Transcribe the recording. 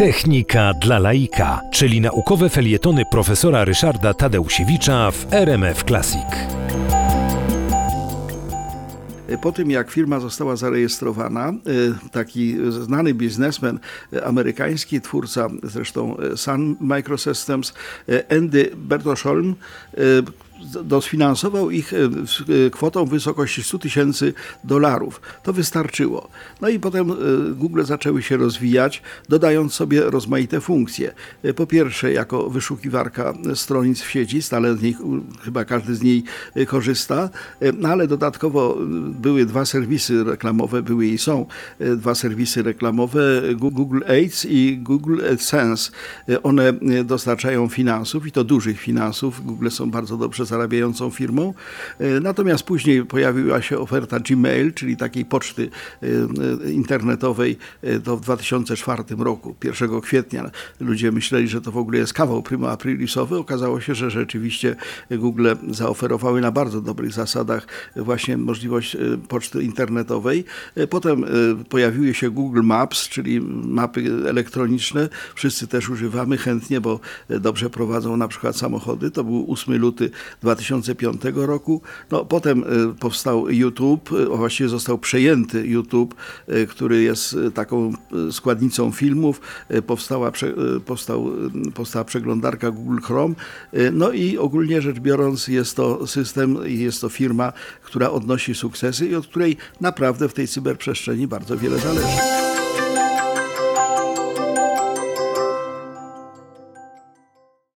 Technika dla laika, czyli naukowe felietony profesora Ryszarda Tadeusiewicza w RMF Classic. Po tym, jak firma została zarejestrowana, y, taki znany biznesmen y, amerykański, twórca zresztą y, Sun Microsystems, Andy Bertosholm, dosfinansował ich kwotą w wysokości 100 tysięcy dolarów. To wystarczyło. No i potem Google zaczęły się rozwijać, dodając sobie rozmaite funkcje. Po pierwsze, jako wyszukiwarka stronic w sieci, stale z nich, chyba każdy z niej korzysta, no ale dodatkowo były dwa serwisy reklamowe, były i są dwa serwisy reklamowe, Google Ads i Google AdSense. One dostarczają finansów i to dużych finansów. Google są bardzo dobrze zarabiającą firmą. Natomiast później pojawiła się oferta Gmail, czyli takiej poczty internetowej, to w 2004 roku, 1 kwietnia. Ludzie myśleli, że to w ogóle jest kawał prima aprilisowy. Okazało się, że rzeczywiście Google zaoferowały na bardzo dobrych zasadach właśnie możliwość poczty internetowej. Potem pojawiły się Google Maps, czyli mapy elektroniczne. Wszyscy też używamy chętnie, bo dobrze prowadzą na przykład samochody. To był 8 luty 2005 roku. No, potem powstał YouTube, właściwie został przejęty YouTube, który jest taką składnicą filmów. Powstała, powstał, powstała przeglądarka Google Chrome. No i ogólnie rzecz biorąc jest to system, jest to firma, która odnosi sukcesy i od której naprawdę w tej cyberprzestrzeni bardzo wiele zależy.